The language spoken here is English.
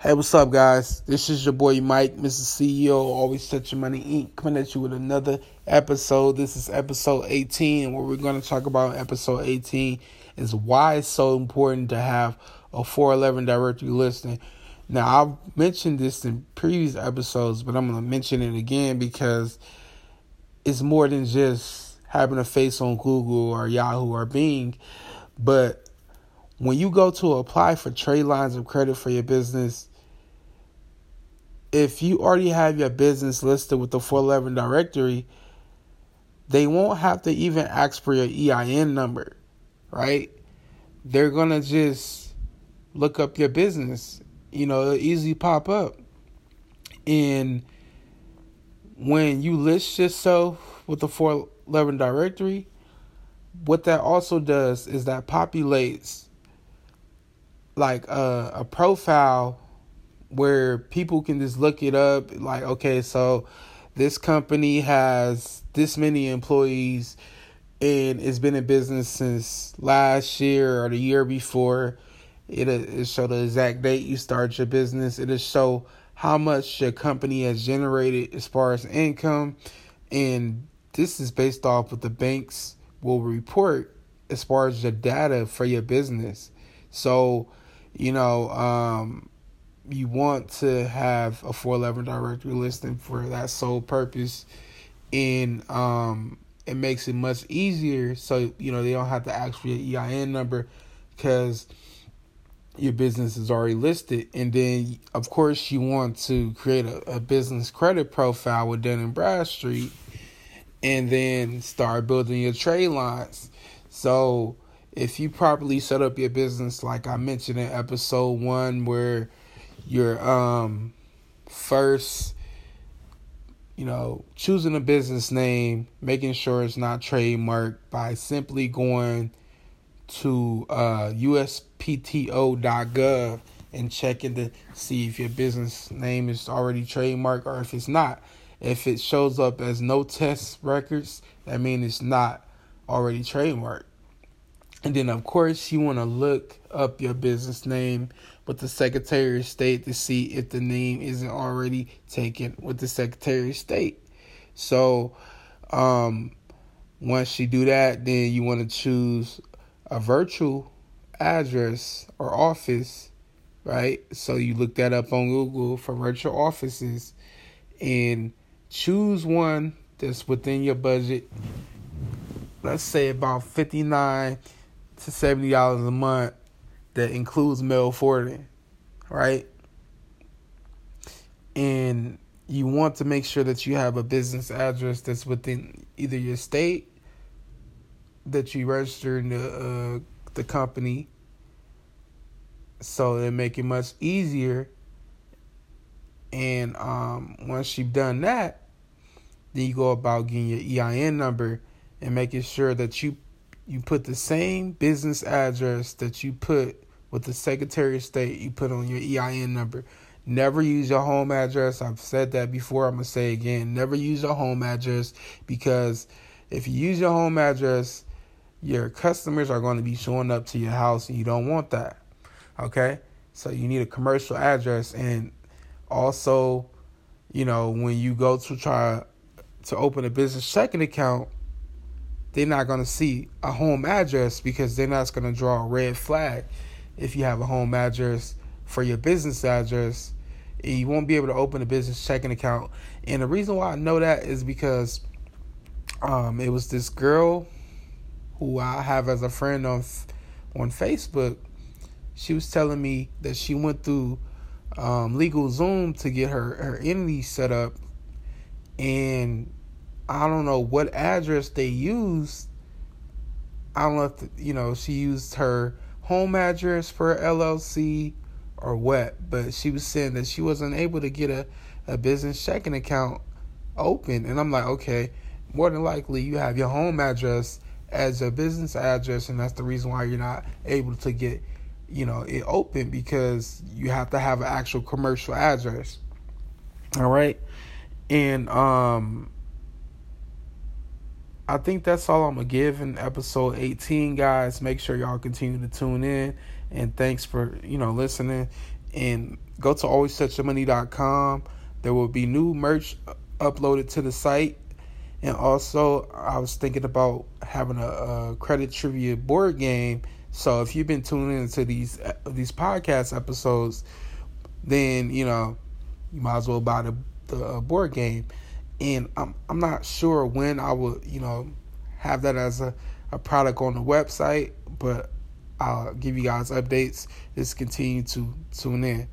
Hey, what's up, guys? This is your boy Mike, Mr. CEO, Always Touching Money Inc., coming at you with another episode. This is episode 18, and what we're going to talk about in episode 18 is why it's so important to have a 411 directory listing. Now, I've mentioned this in previous episodes, but I'm going to mention it again because it's more than just having a face on Google or Yahoo or Bing, but when you go to apply for trade lines of credit for your business, if you already have your business listed with the 411 directory, they won't have to even ask for your EIN number, right? They're going to just look up your business. You know, it'll easily pop up. And when you list yourself with the 411 directory, what that also does is that populates like a, profile where people can just look it up like okay so this company has this many employees and it's been in business since last year or the year before. It'll, it'll show the exact date you start your business. It'll show how much your company has generated as far as income. And this is based off what the banks will report as far as the data for your business. So you know, um, you want to have a 411 directory listing for that sole purpose, and um, it makes it much easier. So you know they don't have to ask for your EIN number because your business is already listed. And then, of course, you want to create a, a business credit profile with Dun and Bradstreet, and then start building your trade lines. So if you properly set up your business, like I mentioned in episode one, where you're um, first, you know, choosing a business name, making sure it's not trademarked by simply going to uh, USPTO.gov and checking to see if your business name is already trademarked or if it's not. If it shows up as no TESS records, that means it's not already trademarked. And then, of course, you want to look up your business name with the Secretary of State to see if the name isn't already taken with the Secretary of State. So, um, once you do that, then you want to choose a virtual address or office, right? So you look that up on Google for virtual offices and choose one that's within your budget. Let's say about 59 to seventy dollars a month that includes mail forwarding, right? And you want to make sure that you have a business address that's within either your state that you register in the uh, the company, so it make it much easier. And um, once you've done that, then you go about getting your EIN number and making sure that you you put the same business address that you put with the Secretary of State, you put on your EIN number. Never use your home address. I've said that before. I'm going to say again. Never use your home address because if you use your home address, your customers are going to be showing up to your house and you don't want that. Okay? So you need a commercial address. And also, you know, when you go to try to open a business checking account, they're not going to see a home address because they're not going to draw a red flag if you have a home address for your business address. You won't be able to open a business checking account. And the reason why I know that is because um, it was this girl who I have as a friend on on Facebook. She was telling me that she went through um, LegalZoom to get her her entity set up, and I don't know what address they used. I don't know if, you know, she used her home address for LLC or what, but she was saying that she wasn't able to get a, a business checking account open. And I'm like, okay, more than likely you have your home address as a business address, and that's the reason why you're not able to get, you know, it open because you have to have an actual commercial address. All right. And um I think that's all I'm gonna give in episode 18, guys. Make sure y'all continue to tune in, and thanks for you know listening. and go to alwaystouchyourmoney.com. There will be new merch uploaded to the site. And also, I was thinking about having a, a credit trivia board game. So if you've been tuning into these these podcast episodes, then you know you might as well buy the, the uh, board game. And I'm I'm not sure when I will you know have that as a, a product on the website, but I'll give you guys updates. Just continue to tune in.